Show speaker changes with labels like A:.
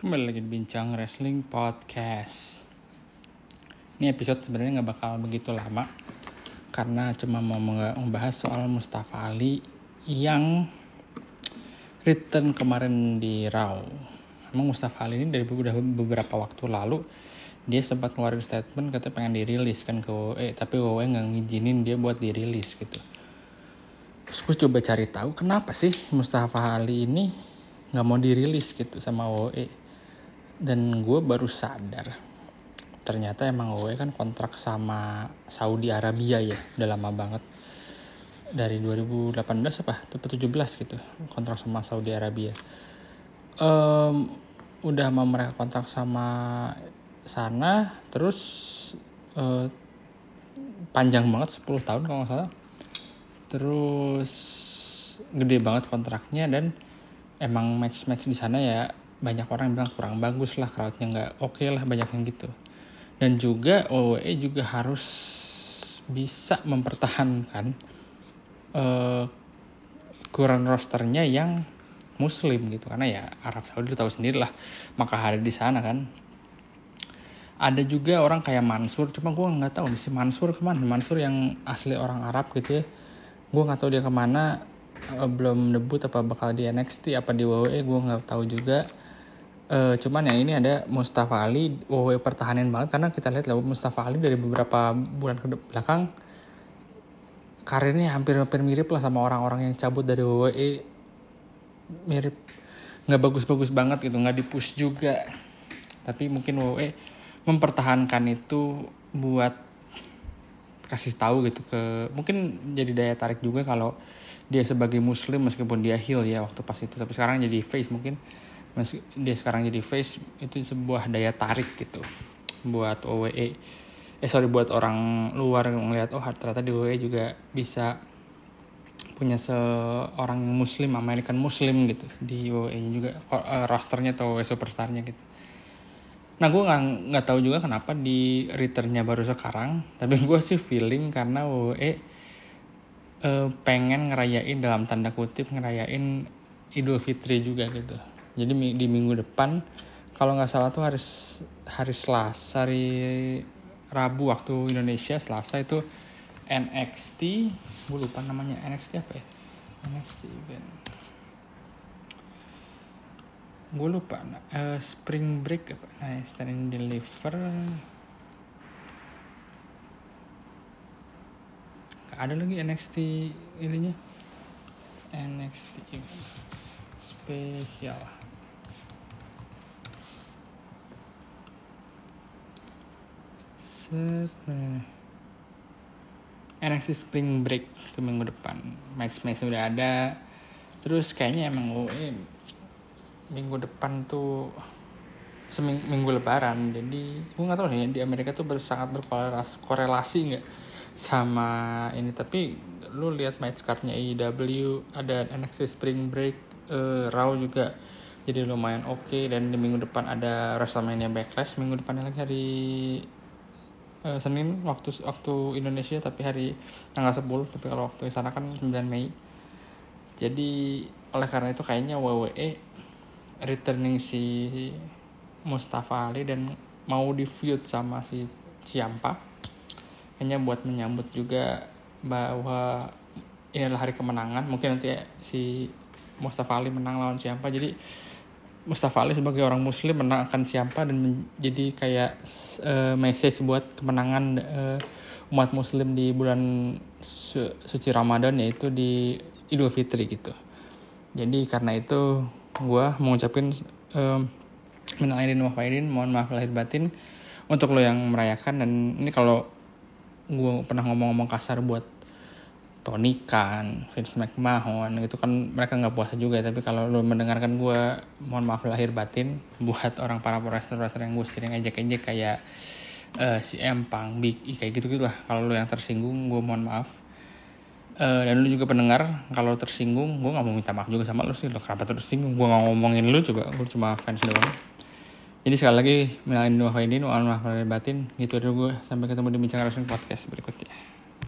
A: Kembali lagi di Bincang Wrestling Podcast. Ini episode sebenarnya nggak bakal begitu lama Karena cuma mau membahas soal Mustafa Ali Yang return kemarin di Raw. Emang Mustafa Ali ini dari beberapa waktu lalu Dia sempat ngeluarin statement katanya pengen dirilis kan ke WWE Tapi WWE nggak ngizinin dia buat dirilis gitu. Terus gue coba cari tahu kenapa sih Mustafa Ali ini nggak mau dirilis gitu sama WWE dan gue baru sadar ternyata emang gue kan kontrak sama Saudi Arabia ya udah lama banget. Dari 2018 apa? 2017 gitu kontrak sama Saudi Arabia. Um, udah mau mereka kontrak sama sana terus uh, panjang banget 10 tahun kalau nggak salah. Terus gede banget kontraknya dan emang match-match di sana ya banyak orang yang bilang kurang bagus lah crowdnya nggak oke okay lah banyak yang gitu. Dan juga WWE juga harus bisa mempertahankan uh, kurang rosternya yang muslim gitu. Karena ya Arab Saudi tahu sendiri lah maka hari di sana kan. Ada juga orang kayak Mansur cuma gue nggak tahu si Mansur ke mana. Mansur yang asli orang Arab gitu ya. Gue nggak tahu dia ke mana uh, belum debut apa bakal di NXT apa di WWE gue nggak tahu juga Uh, cuman ya ini ada Mustafa Ali WWE pertahanin banget karena kita lihat lah Mustafa Ali dari beberapa bulan ke belakang karirnya hampir-hampir mirip lah sama orang-orang yang cabut dari WWE mirip nggak bagus-bagus banget gitu nggak dipush juga. Tapi mungkin WWE mempertahankan itu buat kasih tahu gitu ke mungkin jadi daya tarik juga kalau dia sebagai muslim meskipun dia heel ya waktu pas itu tapi sekarang jadi face mungkin Meski dia sekarang jadi face itu sebuah daya tarik gitu. Buat WWE eh sorry buat orang luar yang ngeliat oh ternyata di WWE juga bisa punya seorang muslim American muslim gitu. Di WWE juga uh, rosternya atau WWE superstarnya gitu. Nah gue nggak nggak tahu juga kenapa di returnnya baru sekarang tapi gue sih feeling karena WWE uh, pengen ngerayain dalam tanda kutip ngerayain Idul Fitri juga gitu jadi di minggu depan kalau nggak salah tuh hari hari Selasa hari Rabu waktu Indonesia Selasa itu NXT gue lupa namanya NXT apa ya? NXT event. Gue lupa uh, Spring Break apa? Nah Stand and Deliver. Ada lagi NXT ininya. NXT event. Spesial set NXT Spring Break itu minggu depan. Match match udah ada. Terus kayaknya emang eh, minggu depan tuh seminggu minggu lebaran. Jadi gue nggak tahu nih di Amerika tuh sangat berkorelasi nggak sama ini. Tapi lu lihat match cardnya AEW ada NXT Spring Break uh, Raw juga jadi lumayan oke. Okay. dan di minggu depan ada WrestleMania Backlash minggu depannya lagi hari uh, Senin waktu waktu Indonesia tapi hari tanggal 10 tapi kalau waktu di sana kan 9 Mei. Jadi oleh karena itu kayaknya WWE returning si Mustafa Ali dan mau di feud sama si Ciampa. Hanya buat menyambut juga bahwa inilah hari kemenangan. Mungkin nanti si Mustafa Ali menang lawan Ciampa. Jadi Mustafa Ali sebagai orang muslim menang akan Ciampa dan menjadi kayak uh, message buat kemenangan uh, umat muslim di bulan su suci Ramadan yaitu di Idul Fitri gitu. Jadi karena itu gue mau ngucapin um, minal aidin wa mohon maaf lahir batin untuk lo yang merayakan. Dan ini kalau gue pernah ngomong-ngomong kasar buat Tony Khan, Vince McMahon gitu kan mereka nggak puasa juga tapi kalau lo mendengarkan gue mohon maaf lahir batin buat orang para wrestler-wrestler yang gue sering ejek-ejek kayak uh, si Empang, Big E kayak gitu gitu lah kalau lo yang tersinggung gue mohon maaf. Uh, dan lu juga pendengar kalau tersinggung gue nggak mau minta maaf juga sama lu sih. Lo kenapa tersinggung gue nggak ngomongin lu coba gue cuma fans doang. Jadi sekali lagi minalin dua faidin mohon maaf batin. Gitu aja gue sampai ketemu di bincang podcast berikutnya